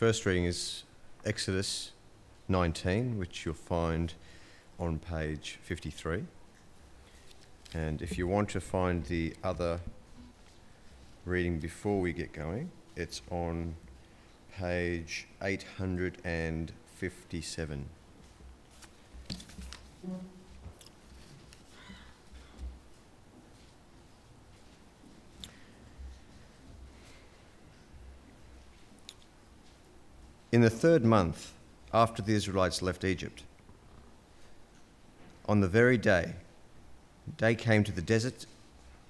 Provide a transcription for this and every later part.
first reading is Exodus 19, which you'll find on page 53. And if you want to find the other reading before we get going, it's on page 857. In the third month after the Israelites left Egypt, on the very day they came to the desert,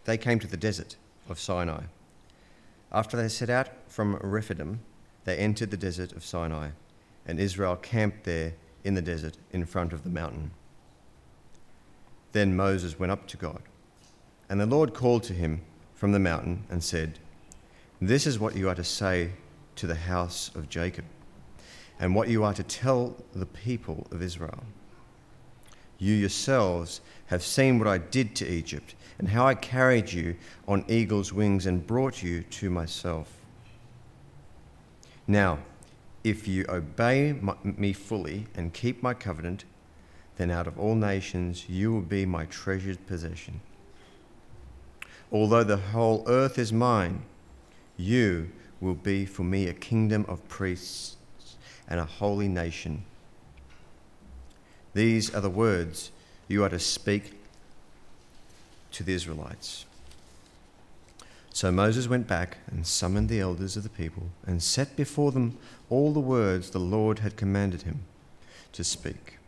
they came to the desert of Sinai. After they set out from Rephidim, they entered the desert of Sinai, and Israel camped there in the desert in front of the mountain. Then Moses went up to God, and the Lord called to him from the mountain and said, This is what you are to say to the house of Jacob, and what you are to tell the people of Israel. You yourselves have seen what I did to Egypt, and how I carried you on eagle's wings and brought you to myself. Now, if you obey my, me fully and keep my covenant, then out of all nations you will be my treasured possession. Although the whole earth is mine, you will be for me a kingdom of priests and a holy nation. These are the words you are to speak to the Israelites. So Moses went back and summoned the elders of the people and set before them all the words the Lord had commanded him to speak.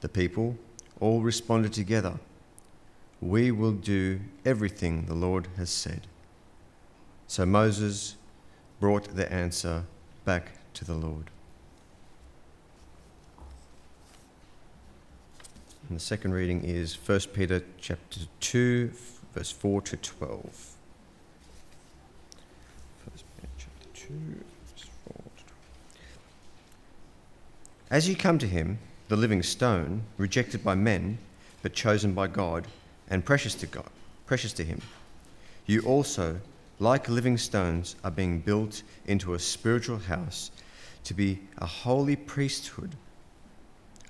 The people all responded together, We will do everything the Lord has said. So Moses brought the answer back to the Lord. And the second reading is 1 Peter chapter 2, verse 4 to 12. 1 Peter chapter 2, verse 4 to 12. As you come to him, the living stone, rejected by men, but chosen by God, and precious to God, precious to him, you also, like living stones, are being built into a spiritual house to be a holy priesthood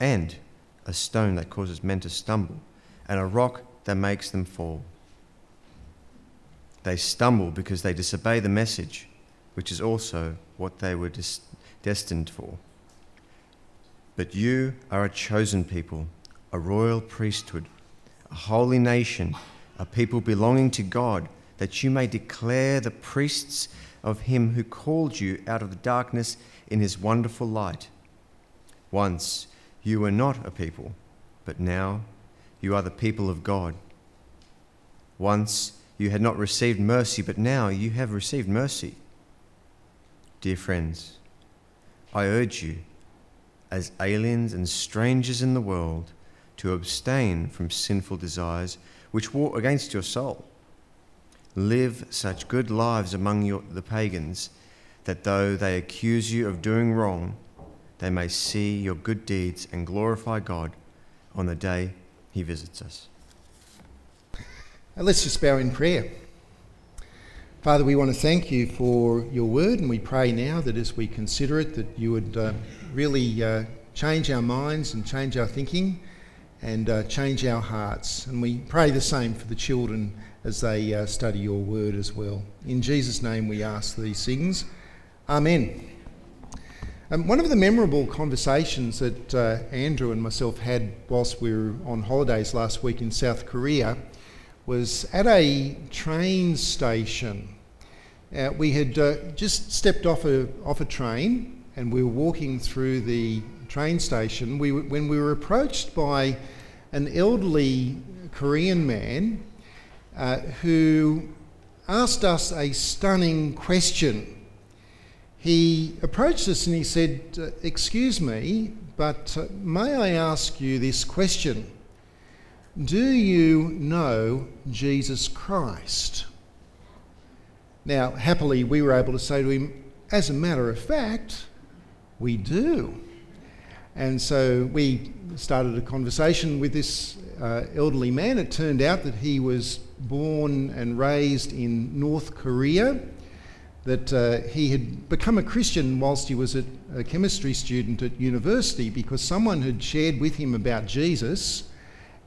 and a stone that causes men to stumble, and a rock that makes them fall. They stumble because they disobey the message, which is also what they were destined for. But you are a chosen people, a royal priesthood, a holy nation, a people belonging to God, that you may declare the priests of Him who called you out of the darkness in His wonderful light. Once you were not a people, but now you are the people of God. Once you had not received mercy, but now you have received mercy. Dear friends, I urge you, as aliens and strangers in the world, to abstain from sinful desires which war against your soul. Live such good lives among your, the pagans that though they accuse you of doing wrong, they may see your good deeds and glorify God on the day He visits us. Now let's just bow in prayer. Father, we want to thank you for your word, and we pray now that as we consider it, that you would uh, really uh, change our minds and change our thinking and uh, change our hearts. And we pray the same for the children as they uh, study your word as well. In Jesus' name we ask these things. Amen. Um, one of the memorable conversations that uh, Andrew and myself had whilst we were on holidays last week in South Korea was at a train station. Uh, we had uh, just stepped off a, off a train and we were walking through the train station we, when we were approached by an elderly Korean man uh, who asked us a stunning question he approached us and he said, uh, Excuse me, but uh, may I ask you this question? Do you know Jesus Christ? Now, happily, we were able to say to him, As a matter of fact, we do. And so we started a conversation with this uh, elderly man. It turned out that he was born and raised in North Korea that uh, he had become a Christian whilst he was a, chemistry student at university because someone had shared with him about Jesus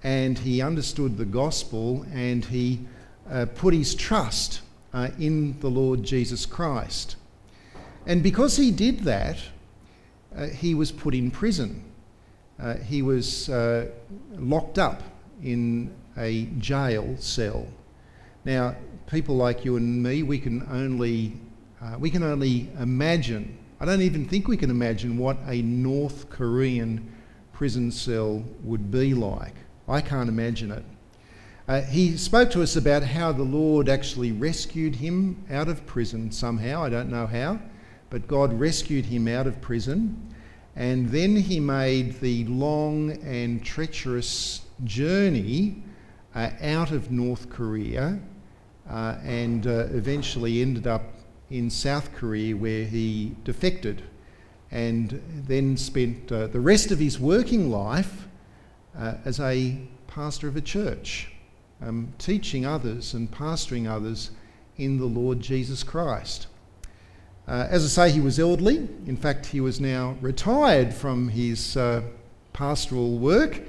and he understood the gospel and he uh, put his trust uh, in the Lord Jesus Christ. And because he did that, uh, he was put in prison. Uh, he was uh, locked up in a jail cell. Now, people like you and me, we can only uh, we can only imagine, I don't even think we can imagine what a North Korean prison cell would be like. I can't imagine it. Uh, he spoke to us about how the Lord actually rescued him out of prison somehow. I don't know how, but God rescued him out of prison. And then he made the long and treacherous journey uh, out of North Korea uh, and uh, eventually ended up in South Korea where he defected and then spent uh, the rest of his working life uh, as a pastor of a church, um, teaching others and pastoring others in the Lord Jesus Christ. Uh, as I say, he was elderly. In fact, he was now retired from his uh, pastoral work,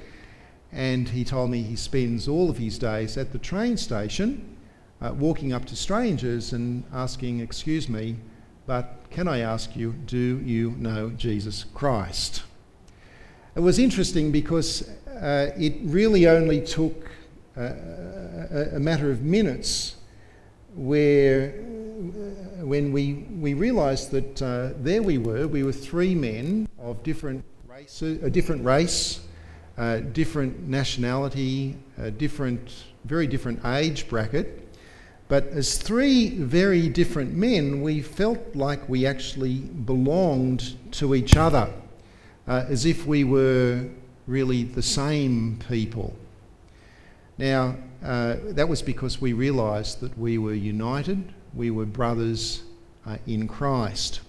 and he told me he spends all of his days at the train station uh, walking up to strangers and asking, Excuse me, but can I ask you, do you know Jesus Christ? It was interesting because uh, it really only took uh, a, a, matter of minutes where uh, when we, we realised that uh, there we were, we were three men of different races, a different race, uh, different nationality, different, very different age bracket, but as three very different men, we felt like we actually belonged to each other, uh, as if we were really the same people. Now, uh, that was because we realised that we were united, we were brothers uh, in Christ.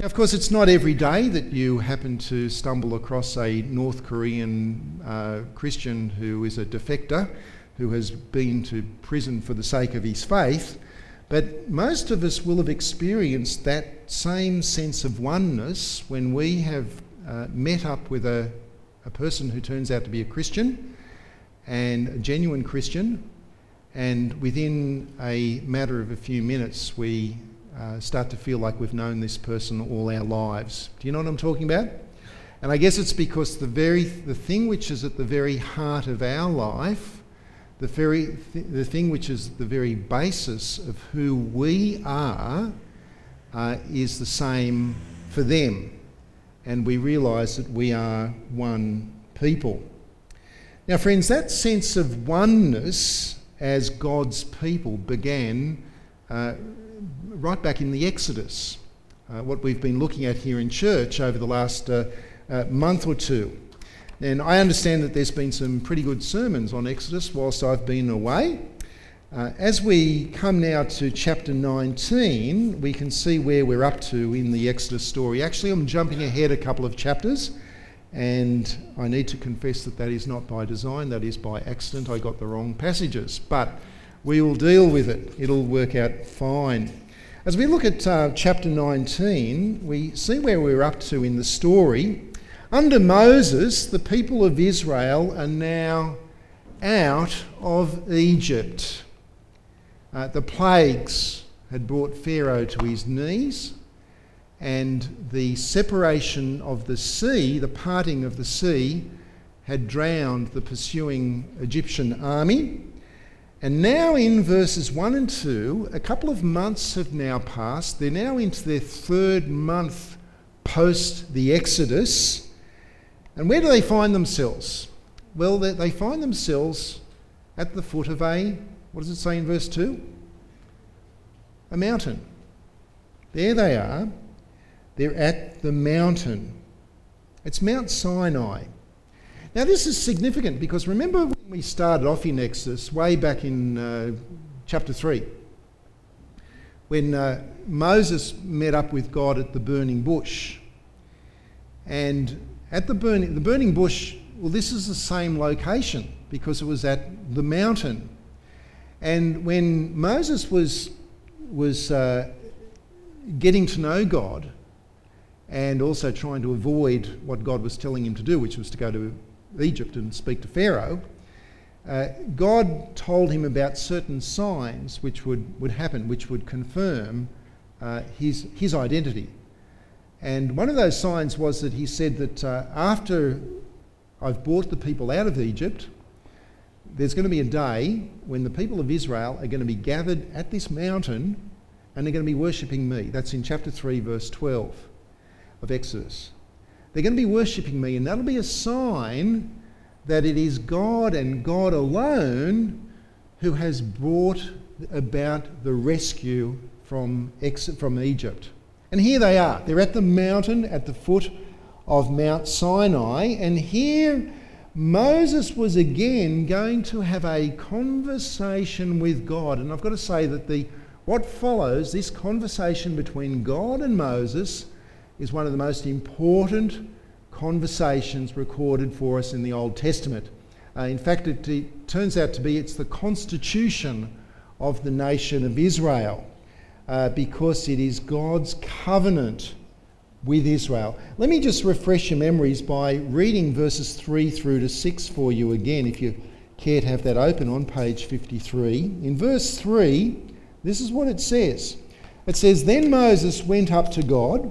Now, of course, it's not every day that you happen to stumble across a North Korean uh, Christian who is a defector who has been to prison for the sake of his faith, but most of us will have experienced that same sense of oneness when we have uh, met up with a, a person who turns out to be a Christian and a genuine Christian, and within a matter of a few minutes, we uh, start to feel like we've known this person all our lives. Do you know what I'm talking about? And I guess it's because the very the thing which is at the very heart of our life the very th- the thing which is the very basis of who we are uh, is the same for them, and we realise that we are one people. Now, friends, that sense of oneness as God's people began uh, right back in the Exodus, uh, what we've been looking at here in church over the last uh, uh, month or two. And I understand that there's been some pretty good sermons on Exodus whilst I've been away. Uh, as we come now to chapter 19, we can see where we're up to in the Exodus story. Actually, I'm jumping ahead a couple of chapters, and I need to confess that that is not by design, that is by accident. I got the wrong passages, but we will deal with it. It'll work out fine. As we look at uh, chapter 19, we see where we're up to in the story. Under Moses, the people of Israel are now out of Egypt. Uh, the plagues had brought Pharaoh to his knees, and the separation of the sea, the parting of the sea, had drowned the pursuing Egyptian army. And now, in verses 1 and 2, a couple of months have now passed. They're now into their third month post the Exodus. And where do they find themselves? Well, they find themselves at the foot of a, what does it say in verse 2? A mountain. There they are, They're at the mountain. It's Mount Sinai. Now, this is significant because remember when we started off in Exodus, way back in uh, chapter 3, when uh, Moses met up with God at the burning bush. And at the burning, the burning bush, well, this is the same location because it was at the mountain. And when Moses was, was uh, getting to know God and also trying to avoid what God was telling him to do, which was to go to Egypt and speak to Pharaoh, uh, God told him about certain signs which would, would happen, which would confirm uh, his, his identity. And one of those signs was that he said that uh, after I've brought the people out of Egypt, there's going to be a day when the people of Israel are going to be gathered at this mountain and they're going to be worshipping me. That's in chapter 3, verse 12 of Exodus. They're going to be worshipping me, and that'll be a sign that it is God and God alone who has brought about the rescue from, from Egypt. And here they are. They're at the mountain at the foot of Mount Sinai, and here Moses was again going to have a conversation with God. And I've got to say that the what follows, this conversation between God and Moses, is one of the most important conversations recorded for us in the Old Testament. Uh, in fact, it, it, turns out to be it's the constitution of the nation of Israel uh, because it is God's covenant with Israel. Let me just refresh your memories by reading verses 3 through to 6 for you again, if you care to have that open on page 53. In verse 3, this is what it says. It says, Then Moses went up to God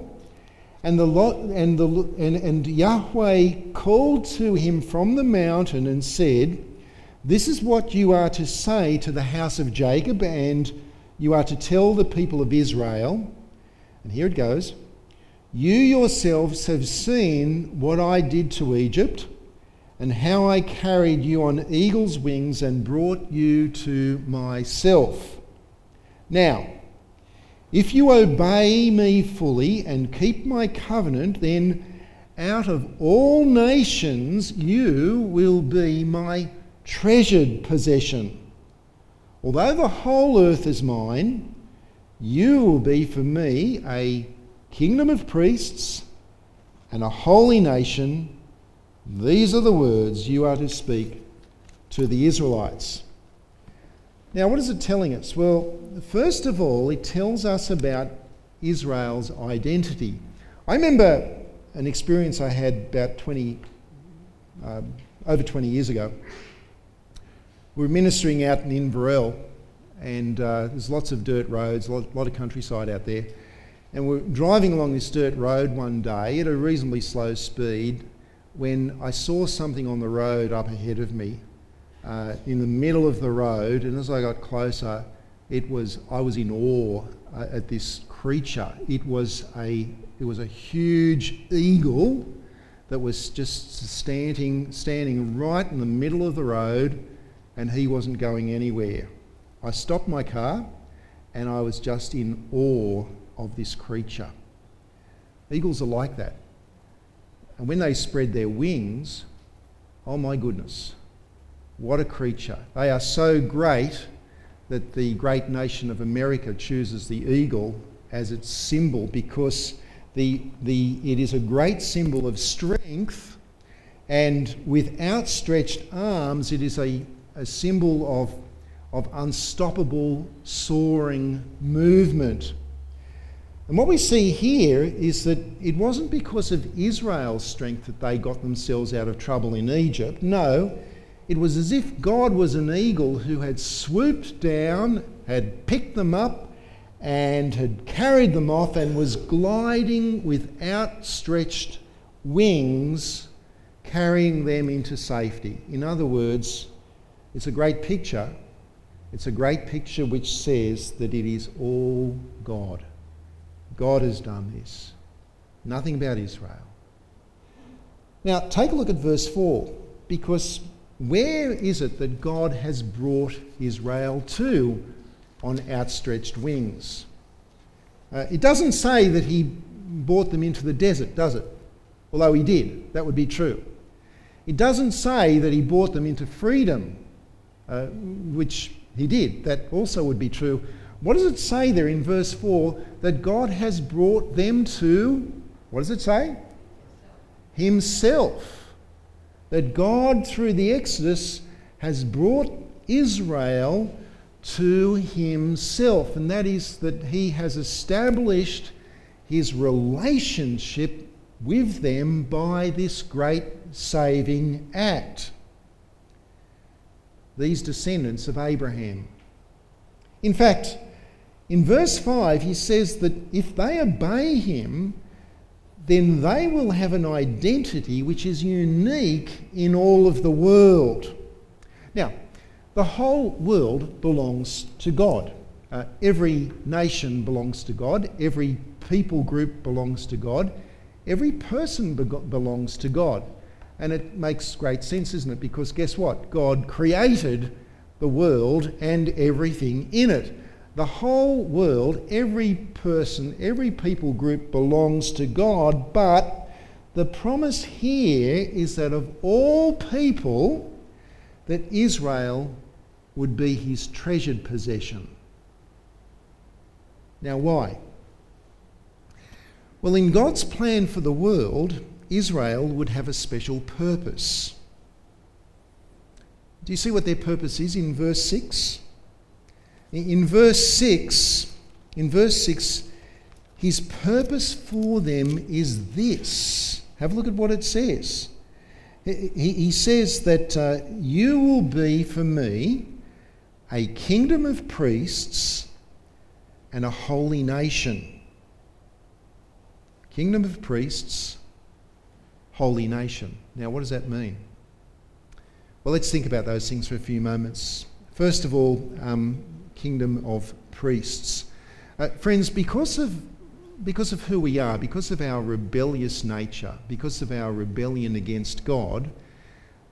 and, the, and, the, and, and Yahweh called to him from the mountain and said, This is what you are to say to the house of Jacob, and you are to tell the people of Israel. And here it goes You yourselves have seen what I did to Egypt, and how I carried you on eagle's wings and brought you to myself. Now, if you obey me fully and keep my covenant, then out of all nations you will be my treasured possession. Although the whole earth is mine, you will be for me a kingdom of priests and a holy nation. These are the words you are to speak to the Israelites. Now, what is it telling us? Well, first of all, it tells us about Israel's identity. I remember an experience I had about 20, uh, over 20 years ago. We were ministering out in Inverell, and uh, there's lots of dirt roads, a lot, lot of countryside out there. And we're driving along this dirt road one day at a reasonably slow speed when I saw something on the road up ahead of me uh, in the middle of the road, and as I got closer, it was I was in awe uh, at this creature. It was a it was a huge eagle that was just standing standing right in the middle of the road, and he wasn't going anywhere. I stopped my car, and I was just in awe of this creature. Eagles are like that, and when they spread their wings, oh my goodness what a creature. They are so great that the great nation of America chooses the eagle as its symbol because the, the, it is a great symbol of strength, and with outstretched arms, it is a, a symbol of, of unstoppable soaring movement. And what we see here is that it wasn't because of Israel's strength that they got themselves out of trouble in Egypt. No, it was as if God was an eagle who had swooped down, had picked them up, and had carried them off and was gliding with outstretched wings, carrying them into safety. In other words, it's a great picture. It's a great picture which says that it is all God. God has done this. Nothing about Israel. Now, take a look at verse 4, because where is it that God has brought Israel to on outstretched wings? Uh, it doesn't say that he brought them into the desert, does it? Although he did, that would be true. It doesn't say that he brought them into freedom, uh, which he did. That also would be true. What does it say there in verse 4? That God has brought them to, what does it say? Himself. That God, through the Exodus, has brought Israel to Himself. And that is that He has established His relationship with them by this great saving act. These descendants of Abraham. In fact, in verse 5, he says that if they obey him, then they will have an identity which is unique in all of the world. Now, the whole world belongs to God. Uh, every nation belongs to God. Every people group belongs to God. Every person be- belongs to God. And it makes great sense, isn't it? Because guess what? God created the world and everything in it. The whole world, every person, every people group belongs to God, but the promise here is that of all people, that Israel would be his treasured possession. Now, why? Well, in God's plan for the world, Israel would have a special purpose. Do you see what their purpose is in verse 6? In verse 6, in verse 6, his purpose for them is this. Have a look at what it says. He, says that uh, you will be for me a kingdom of priests and a holy nation. Kingdom of priests, holy nation. Now, what does that mean? Well, let's think about those things for a few moments. First of all, um, kingdom of priests. Uh, friends, because of, because of who we are, because of our rebellious nature, because of our rebellion against God,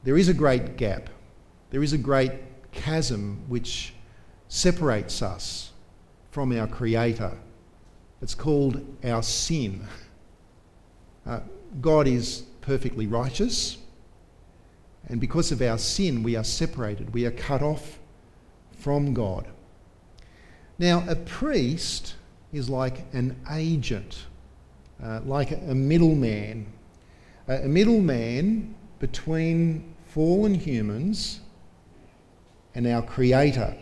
there is a great gap. There is a great chasm which separates us from our Creator. It's called our sin. Uh, God is perfectly righteous, and because of our sin, we are separated, we are cut off from God. Now, a priest is like an agent, uh, like a middleman, a middleman between fallen humans and our Creator.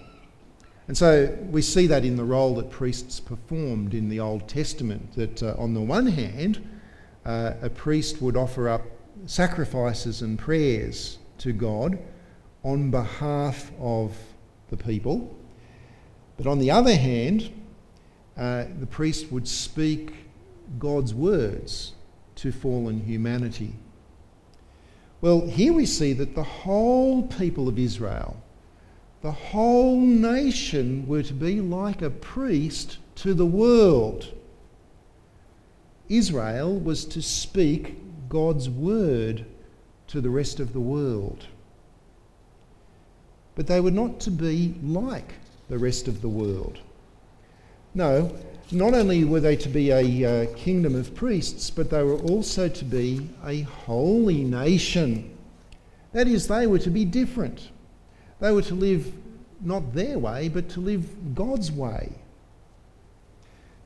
And so we see that in the role that priests performed in the Old Testament, that uh, on the one hand, uh, a priest would offer up sacrifices and prayers to God on behalf of the people. But on the other hand, uh, the priest would speak God's words to fallen humanity. Well, here we see that the whole people of Israel, the whole nation, were to be like a priest to the world. Israel was to speak God's word to the rest of the world. But they were not to be like the rest of the world. No, not only were they to be a uh, kingdom of priests, but they were also to be a holy nation. That is, they were to be different. They were to live not their way, but to live God's way.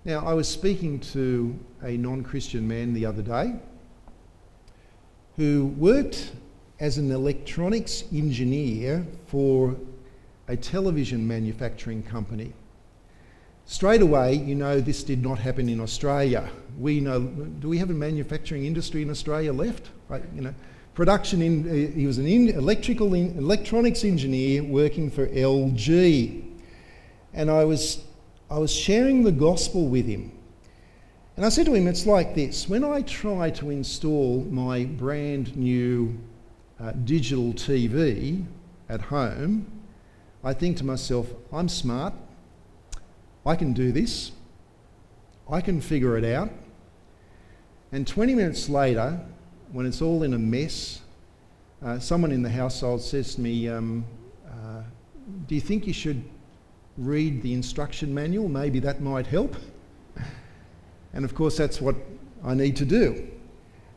Now, I was speaking to a non Christian man the other day who worked as an electronics engineer for a television manufacturing company. Straight away, you know this did not happen in Australia. We know, do we have a manufacturing industry in Australia left? Right, you know, production in, uh, he was an in, electrical in, electronics engineer working for LG. And I was, I was sharing the gospel with him. And I said to him, it's like this when I try to install my brand new uh, digital TV at home, I think to myself, I'm smart, I can do this, I can figure it out. And 20 minutes later, when it's all in a mess, uh, someone in the household says to me, um, uh, Do you think you should read the instruction manual? Maybe that might help. And of course, that's what I need to do.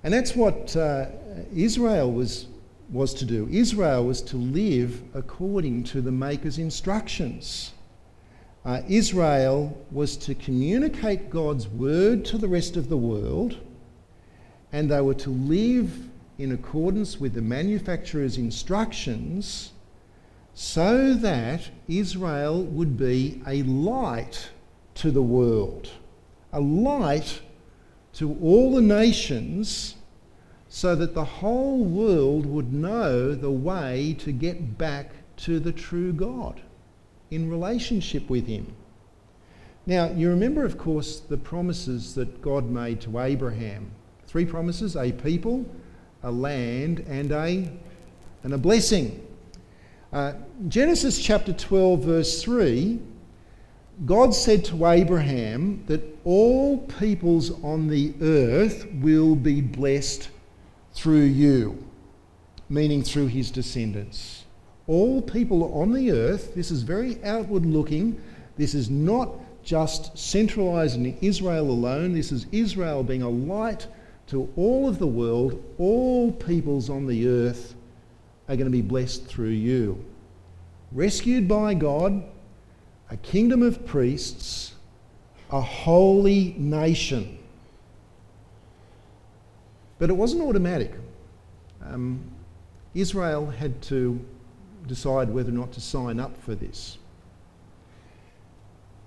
And that's what uh, Israel was, was to do. Israel was to live according to the Maker's instructions. Uh, Israel was to communicate God's word to the rest of the world, and they were to live in accordance with the manufacturer's instructions so that Israel would be a light to the world, a light to all the nations, so that the whole world would know the way to get back to the true God in relationship with Him. Now, you remember, of course, the promises that God made to Abraham three promises a people, a land, and a, and a blessing. Uh, Genesis chapter 12, verse 3 God said to Abraham that all peoples on the earth will be blessed through you, meaning through his descendants. All people on the earth, this is very outward looking, this is not just centralised in Israel alone, this is Israel being a light to all of the world. All peoples on the earth are going to be blessed through you. Rescued by God, a kingdom of priests, a holy nation. But it wasn't automatic. Um, Israel had to decide whether or not to sign up for this.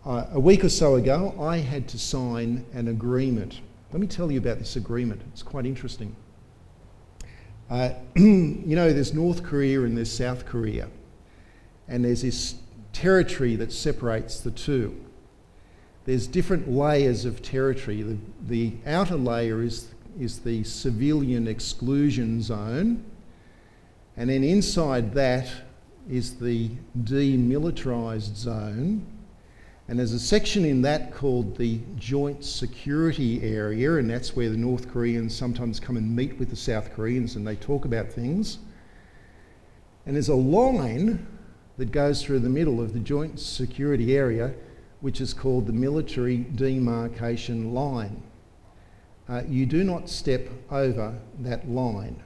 Uh, a week or so ago, I had to sign an agreement. Let me tell you about this agreement. It's quite interesting. Uh, you know, there's North Korea and there's South Korea, and there's this territory that separates the two. There's different layers of territory. The, the outer layer is, is the civilian exclusion zone, and then inside that is the demilitarised zone. And there's a section in that called the Joint Security Area, and that's where the North Koreans sometimes come and meet with the South Koreans and they talk about things. And there's a line that goes through the middle of the Joint Security Area, which is called the Military Demarcation Line. Uh, you do not step over that line.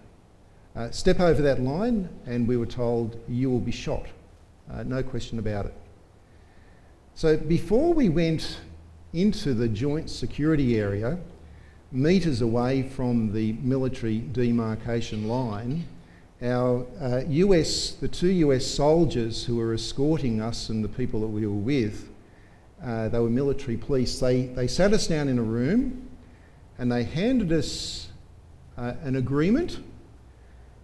Uh, step over that line, and we were told you will be shot. Uh, no question about it. So before we went into the joint security area, metres away from the military demarcation line, our uh, US, the two US soldiers who were escorting us and the people that we were with, uh, they were military police, they, they sat us down in a room and they handed us uh, an agreement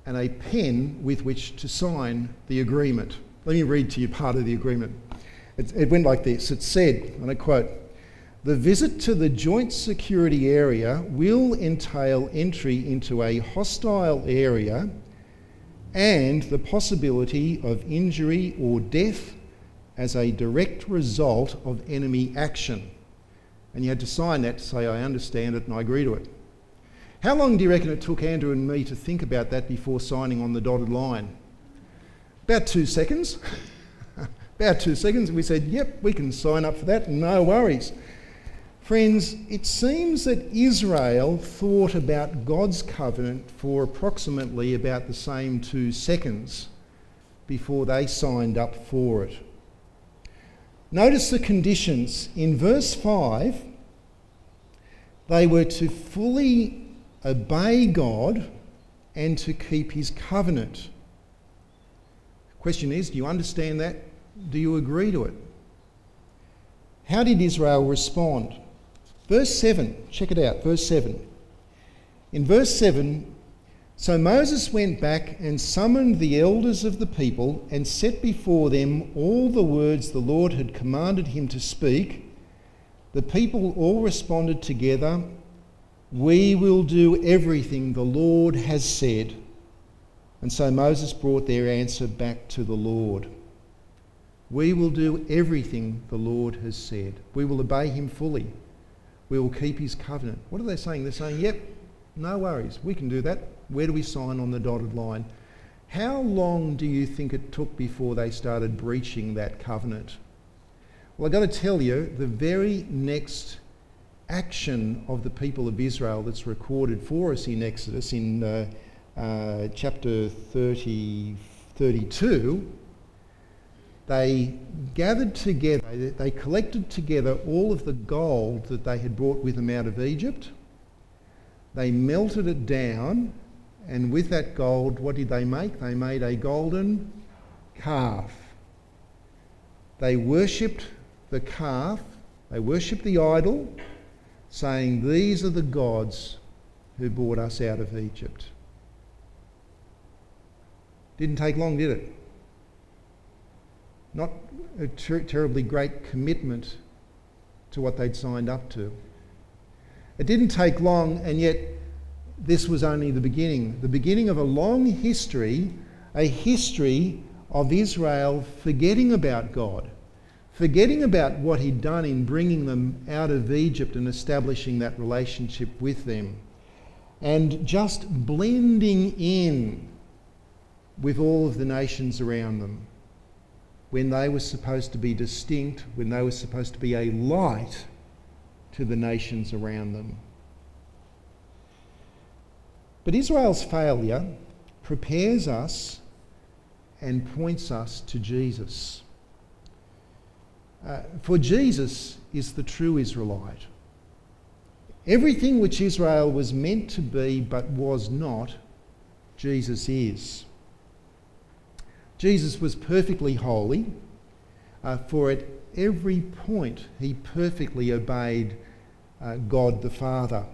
and a pen with which to sign the agreement. Let me read to you part of the agreement. It, it went like this it said, and I quote, the visit to the joint security area will entail entry into a hostile area and the possibility of injury or death as a direct result of enemy action. And you had to sign that to say, I understand it and I agree to it. How long do you reckon it took Andrew and me to think about that before signing on the dotted line? About two seconds. About two seconds, we said, Yep, we can sign up for that, no worries. Friends, it seems that Israel thought about God's covenant for approximately about the same two seconds before they signed up for it. Notice the conditions. In verse 5, they were to fully obey God and to keep his covenant. The question is do you understand that? Do you agree to it? How did Israel respond? Verse 7, check it out, verse 7. In verse 7, so Moses went back and summoned the elders of the people and set before them all the words the Lord had commanded him to speak. The people all responded together we will do everything the Lord has said. And so Moses brought their answer back to the Lord. We will do everything the Lord has said. We will obey him fully. We will keep his covenant. What are they saying? They're saying, yep, no worries, we can do that. Where do we sign on the dotted line? How long do you think it took before they started breaching that covenant? Well, I've got to tell you, the very next action of the people of Israel that's recorded for us in Exodus in uh, uh, chapter 30, 32, they gathered together, they collected together all of the gold that they had brought with them out of Egypt. They melted it down, and with that gold, what did they make? They made a golden calf. They worshipped the calf, they worshipped the idol, saying, These are the gods who brought us out of Egypt. Didn't take long, did it? Not a ter- terribly great commitment to what they'd signed up to. It didn't take long, and yet this was only the beginning. The beginning of a long history, a history of Israel forgetting about God, forgetting about what He'd done in bringing them out of Egypt and establishing that relationship with them, and just blending in with all of the nations around them when they were supposed to be distinct, when they were supposed to be a light to the nations around them. But Israel's failure prepares us and points us to Jesus. Uh, for Jesus is the true Israelite. Everything which Israel was meant to be but was not, Jesus is. Jesus was perfectly holy, uh, for at every point he perfectly obeyed uh, God the Father.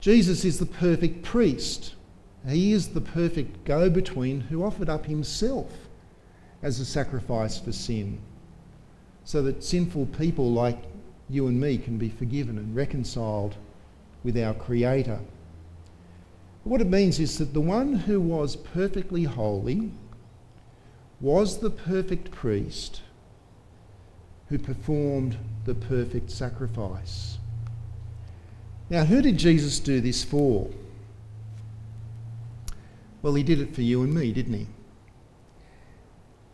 Jesus is the perfect priest. He is the perfect go between who offered up himself as a sacrifice for sin, so that sinful people like you and me can be forgiven and reconciled with our Creator. What it means is that the one who was perfectly holy was the perfect priest who performed the perfect sacrifice. Now, who did Jesus do this for? Well, he did it for you and me, didn't he?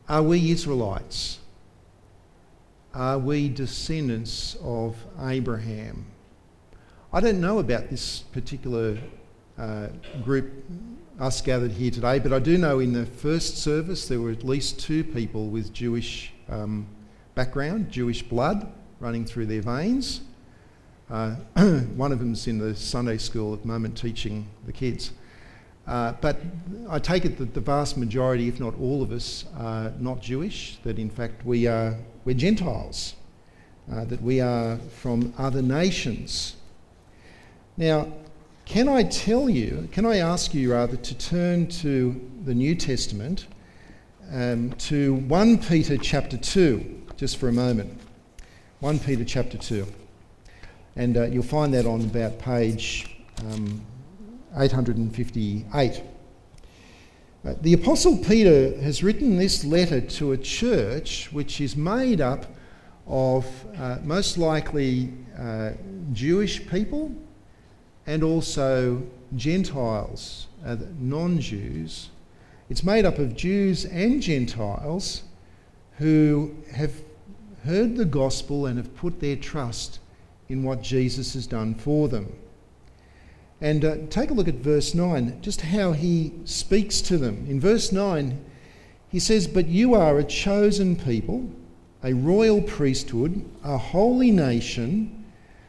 Are we Israelites? Are we descendants of Abraham? I don't know about this particular uh, group us gathered here today, but I do know in the first service there were at least two people with Jewish um, background, Jewish blood running through their veins. Uh, one of them's in the Sunday school at the moment teaching the kids. Uh, but I take it that the vast majority, if not all of us, are not Jewish, that in fact we are, we're Gentiles, uh, that we are from other nations. Now, can I tell you, can I ask you rather to turn to the New Testament um, to 1 Peter chapter 2, just for a moment. 1 Peter chapter 2. And uh, you'll find that on about page um, 858. Uh, the Apostle Peter has written this letter to a church which is made up of uh, most likely uh, Jewish people and also Gentiles, uh, non Jews. It's made up of Jews and Gentiles who have heard the gospel and have put their trust in what Jesus has done for them. And uh, take a look at verse 9, just how he speaks to them. In verse 9, he says, But you are a chosen people, a royal priesthood, a holy nation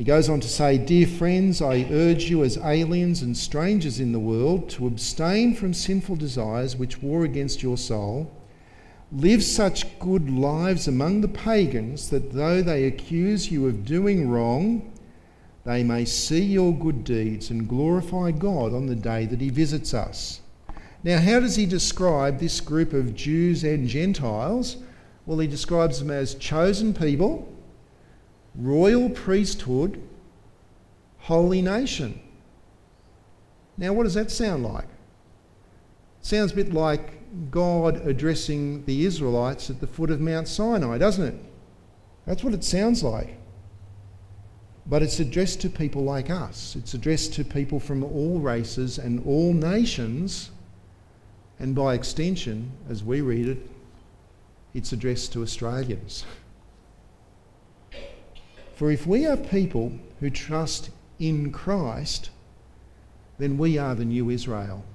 He goes on to say, Dear friends, I urge you as aliens and strangers in the world to abstain from sinful desires which war against your soul. Live such good lives among the pagans that though they accuse you of doing wrong, they may see your good deeds and glorify God on the day that He visits us. Now, how does he describe this group of Jews and Gentiles? Well, he describes them as chosen people royal priesthood, holy nation. Now, what does that sound like? Sounds a bit like God addressing the Israelites at the foot of Mount Sinai, doesn't it? That's what it sounds like. But it's addressed to people like us. It's addressed to people from all races and all nations. And by extension, as we read it, it's addressed to Australians. For if we are people who trust in Christ, then we are the new Israel.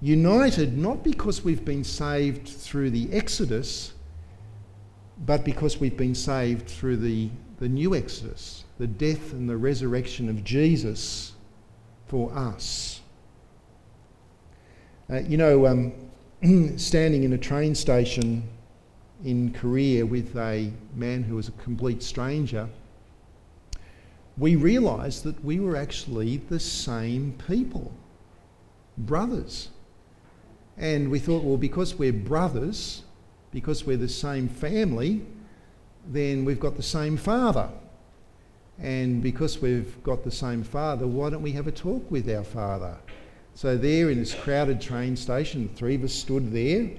United not because we've been saved through the Exodus, but because we've been saved through the, the new Exodus, the death and the resurrection of Jesus for us. Uh, you know, um, standing in a train station in Korea with a man who was a complete stranger, we realised that we were actually the same people, brothers. And we thought, well, because we're brothers, because we're the same family, then we've got the same father. And because we've got the same father, why don't we have a talk with our father? So, there in this crowded train station, the three of us stood there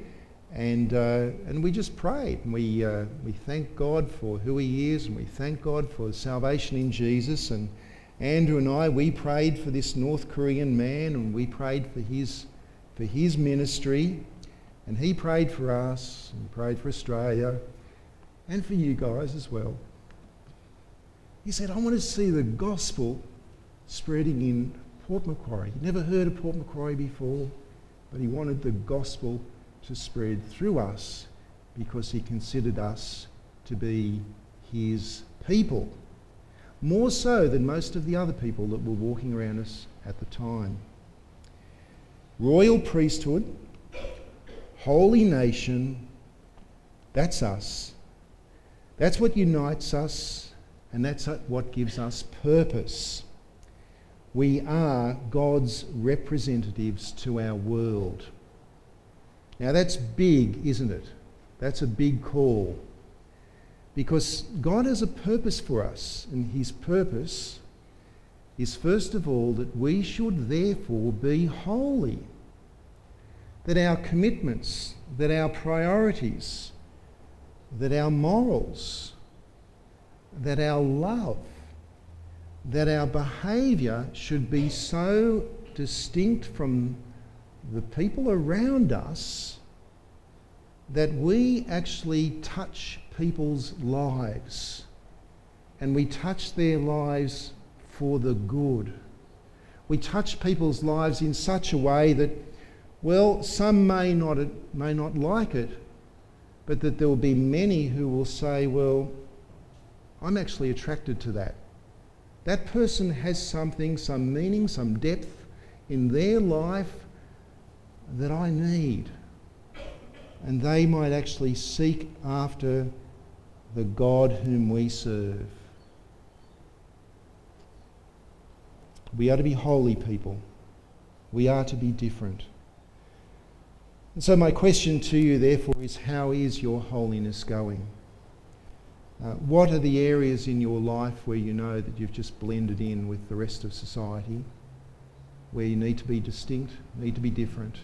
and, uh, and we just prayed. And we, uh, we thank God for who He is and we thank God for salvation in Jesus. And Andrew and I, we prayed for this North Korean man and we prayed for his, for his ministry. And he prayed for us and prayed for Australia and for you guys as well. He said, I want to see the gospel spreading in Port Macquarie. He'd never heard of Port Macquarie before, but he wanted the gospel to spread through us because he considered us to be his people. More so than most of the other people that were walking around us at the time. Royal priesthood, holy nation, that's us. That's what unites us, and that's what gives us purpose. We are God's representatives to our world. Now that's big, isn't it? That's a big call. Because God has a purpose for us, and His purpose is first of all that we should therefore be holy. That our commitments, that our priorities, that our morals, that our love, that our behaviour should be so distinct from the people around us that we actually touch people's lives and we touch their lives for the good. We touch people's lives in such a way that, well, some may not, may not like it, but that there will be many who will say, well, I'm actually attracted to that. That person has something, some meaning, some depth in their life that I need. And they might actually seek after the God whom we serve. We are to be holy people. We are to be different. And so, my question to you, therefore, is how is your holiness going? Uh, what are the areas in your life where you know that you've just blended in with the rest of society, where you need to be distinct, need to be different?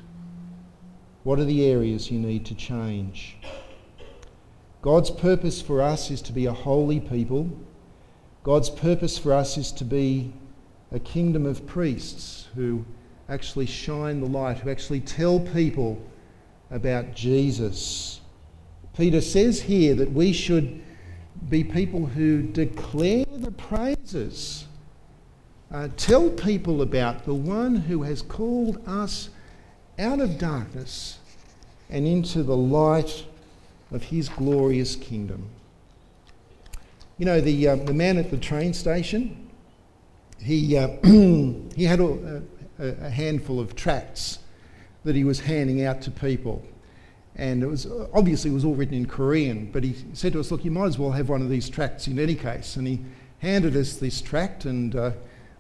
What are the areas you need to change? God's purpose for us is to be a holy people. God's purpose for us is to be a kingdom of priests who actually shine the light, who actually tell people about Jesus. Peter says here that we should be people who declare the praises, uh, tell people about the one who has called us out of darkness and into the light of his glorious kingdom. You know, the, uh, the man at the train station, he, uh, he had a, a, handful of tracts that he was handing out to people. And it was obviously it was all written in Korean, but he said to us, Look, you might as well have one of these tracts in any case. And he handed us this tract, and uh,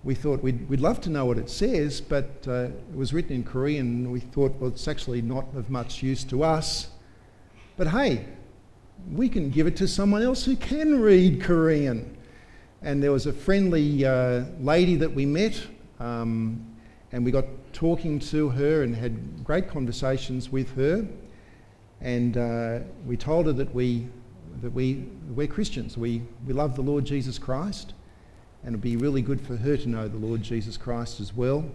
we thought we'd, we'd love to know what it says, but uh, it was written in Korean, and we thought, well, it's actually not of much use to us. But hey, we can give it to someone else who can read Korean. And there was a friendly uh, lady that we met, um, and we got talking to her and had great conversations with her. And uh, we told her that we that we we're Christians. We we love the Lord Jesus Christ, and it'd be really good for her to know the Lord Jesus Christ as well.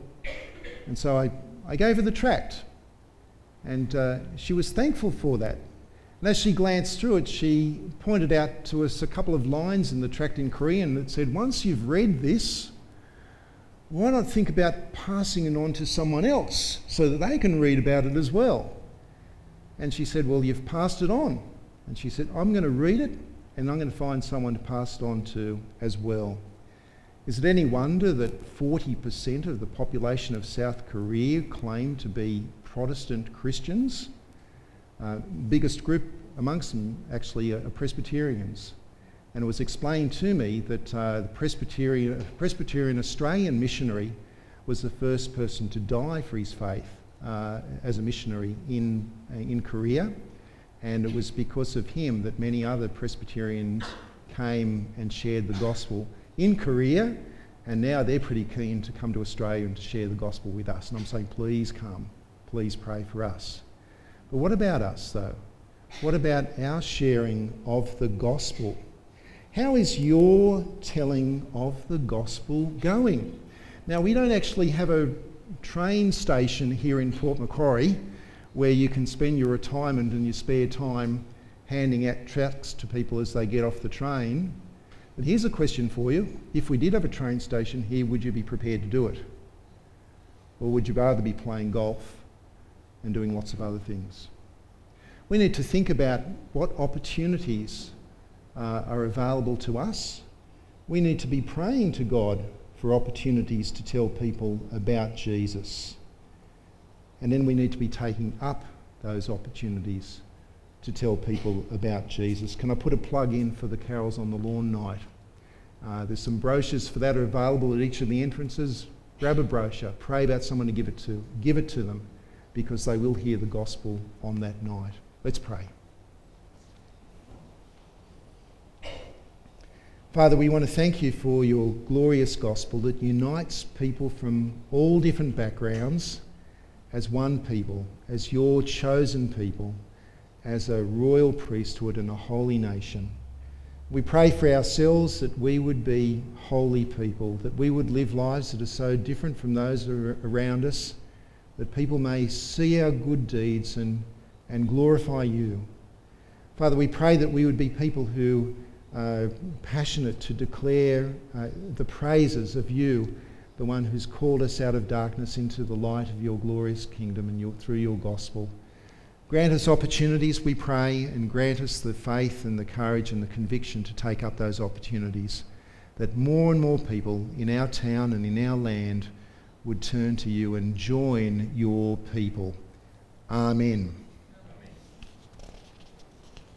And so I, I gave her the tract, and uh, she was thankful for that. And as she glanced through it, she pointed out to us a couple of lines in the tract in Korean that said, Once you've read this, why not think about passing it on to someone else so that they can read about it as well? And she said, Well, you've passed it on. And she said, I'm going to read it and I'm going to find someone to pass it on to as well. Is it any wonder that 40% of the population of South Korea claim to be Protestant Christians? Uh, biggest group amongst them actually are Presbyterians. And it was explained to me that uh, the Presbyterian, Presbyterian Australian missionary was the first person to die for his faith uh, as a missionary in, uh, in Korea. And it was because of him that many other Presbyterians came and shared the gospel in Korea. And now they're pretty keen to come to Australia and to share the gospel with us. And I'm saying, please come, please pray for us. But what about us, though? What about our sharing of the gospel? How is your telling of the gospel going? Now, we don't actually have a train station here in Port Macquarie where you can spend your retirement and your spare time handing out tracts to people as they get off the train. But here's a question for you. If we did have a train station here, would you be prepared to do it? Or would you rather be playing golf and doing lots of other things? We need to think about what opportunities uh, are available to us. We need to be praying to God for opportunities to tell people about Jesus. And then we need to be taking up those opportunities to tell people about Jesus. Can I put a plug in for the Carols on the Lawn night? Uh, there's some brochures for that are available at each of the entrances. Grab a brochure, pray about someone to give it to, give it to them because they will hear the gospel on that night. Let's pray. Father, we want to thank you for your glorious gospel that unites people from all different backgrounds as one people, as your chosen people, as a royal priesthood and a holy nation. We pray for ourselves that we would be holy people, that we would live lives that are so different from those around us, that people may see our good deeds and, and glorify you. Father, we pray that we would be people who uh, passionate to declare uh, the praises of you, the one who's called us out of darkness into the light of your glorious kingdom and your, through your gospel. Grant us opportunities, we pray, and grant us the faith and the courage and the conviction to take up those opportunities, that more and more people in our town and in our land would turn to you and join your people. Amen.